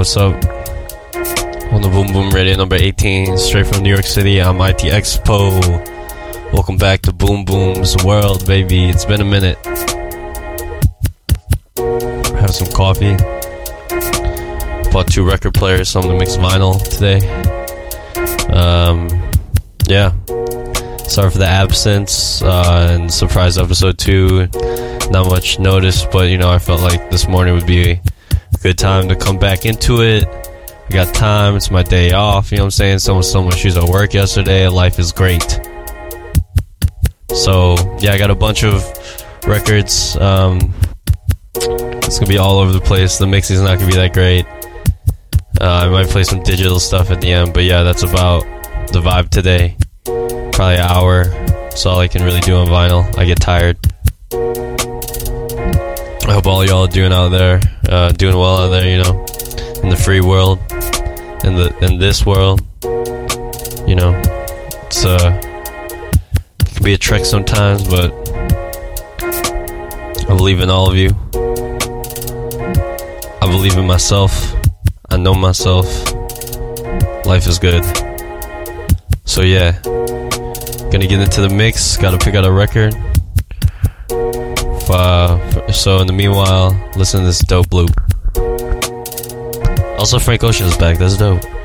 what's up? On the Boom Boom Radio number 18, straight from New York City. I'm IT Expo. Welcome back to Boom Boom's world, baby. It's been a minute. Have some coffee. Bought two record players, some to mix vinyl today. Um, yeah. Sorry for the absence uh, and surprise episode two. Not much notice, but you know, I felt like this morning would be good time to come back into it. I got time, it's my day off, you know what I'm saying? Someone stole my shoes at work yesterday, life is great. So, yeah, I got a bunch of records. Um, it's gonna be all over the place. The mix is not gonna be that great. Uh, I might play some digital stuff at the end, but yeah, that's about the vibe today. Probably an hour. That's all I can really do on vinyl. I get tired. I hope all y'all are doing out there, uh, doing well out there. You know, in the free world, in the in this world. You know, it's uh, it can be a trek sometimes, but I believe in all of you. I believe in myself. I know myself. Life is good. So yeah, gonna get into the mix. Gotta pick out a record. Uh, so in the meanwhile, listen to this dope loop. Also, Frank Ocean is back. That's dope.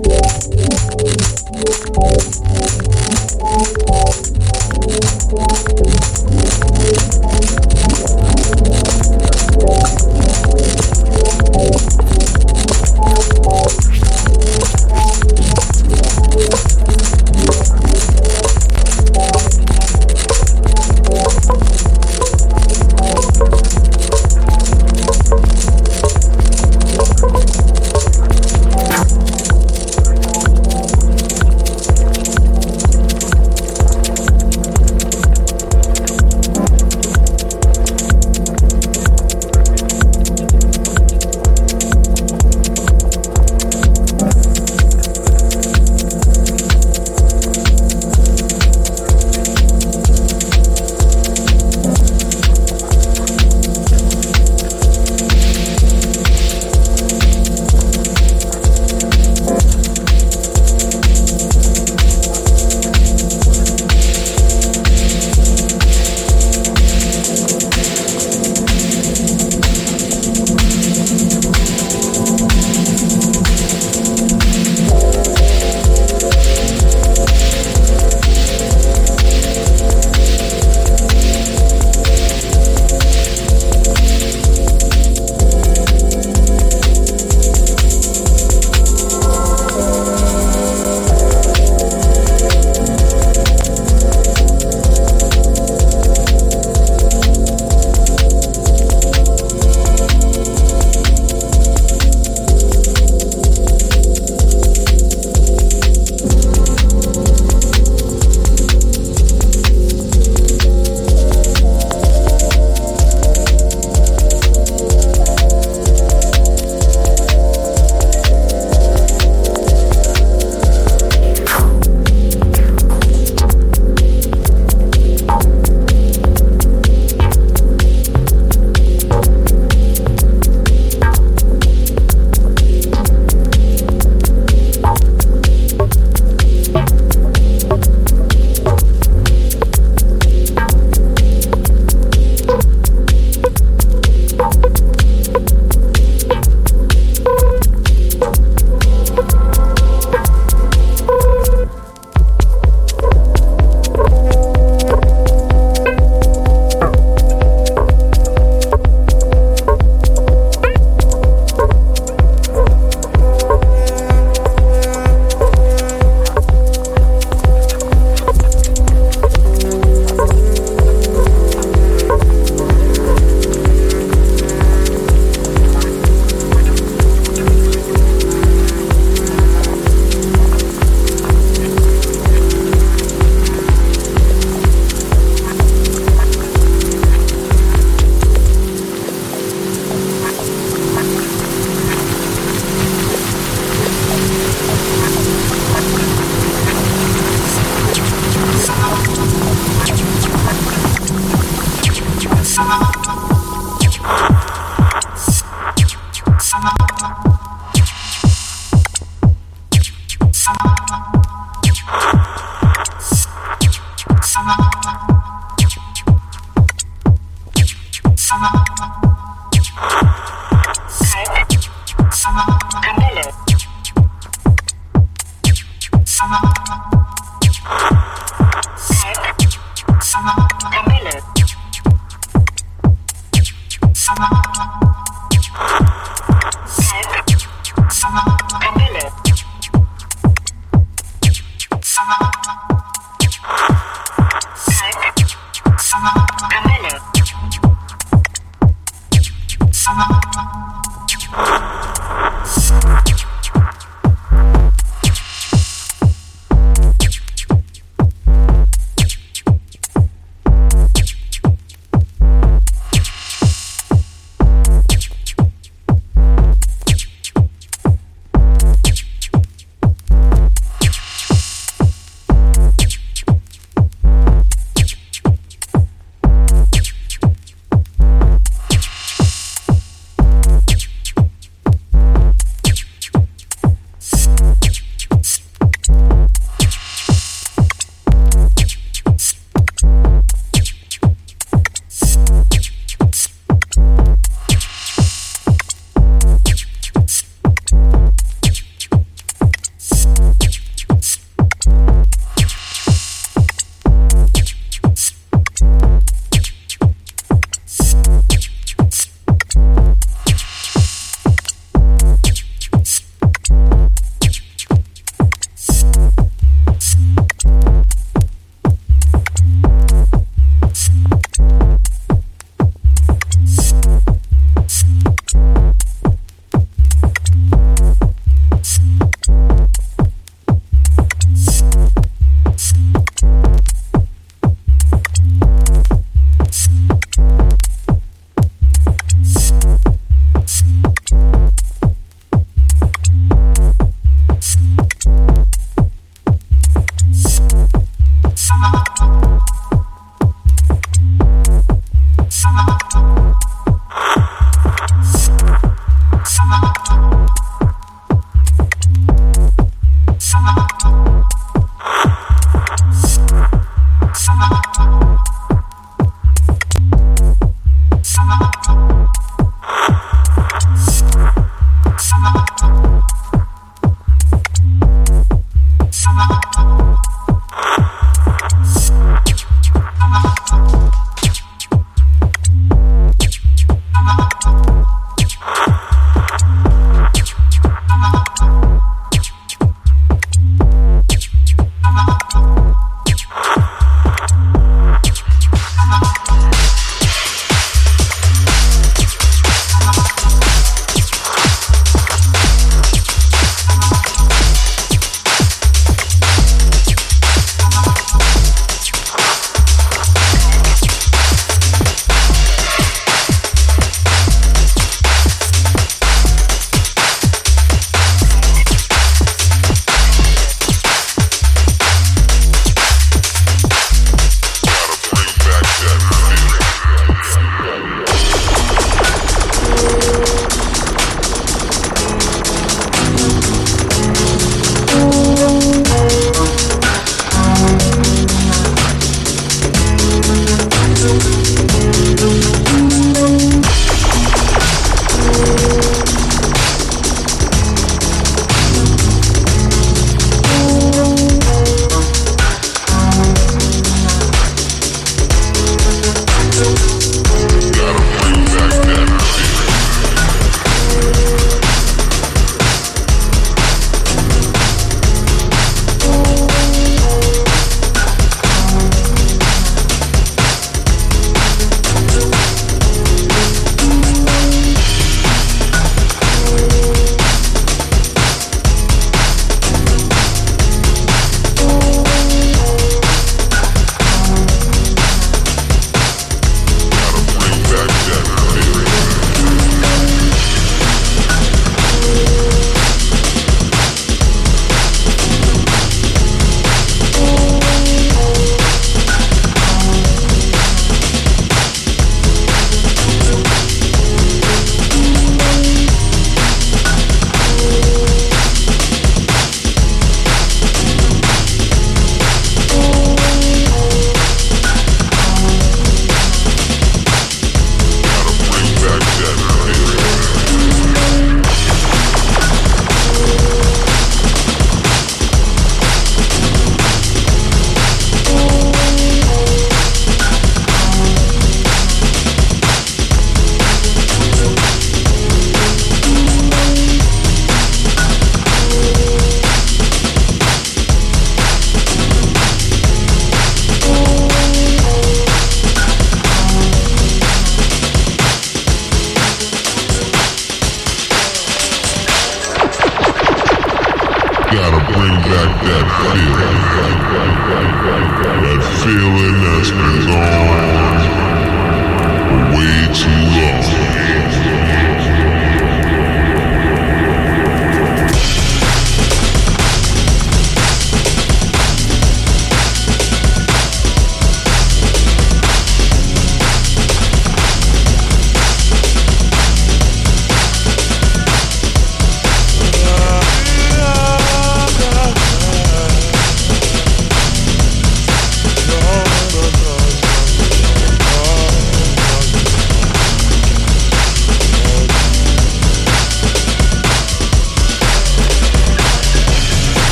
Kapelle.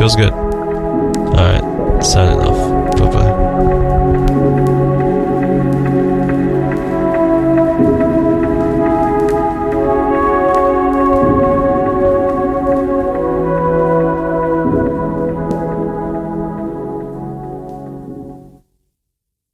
Goes good.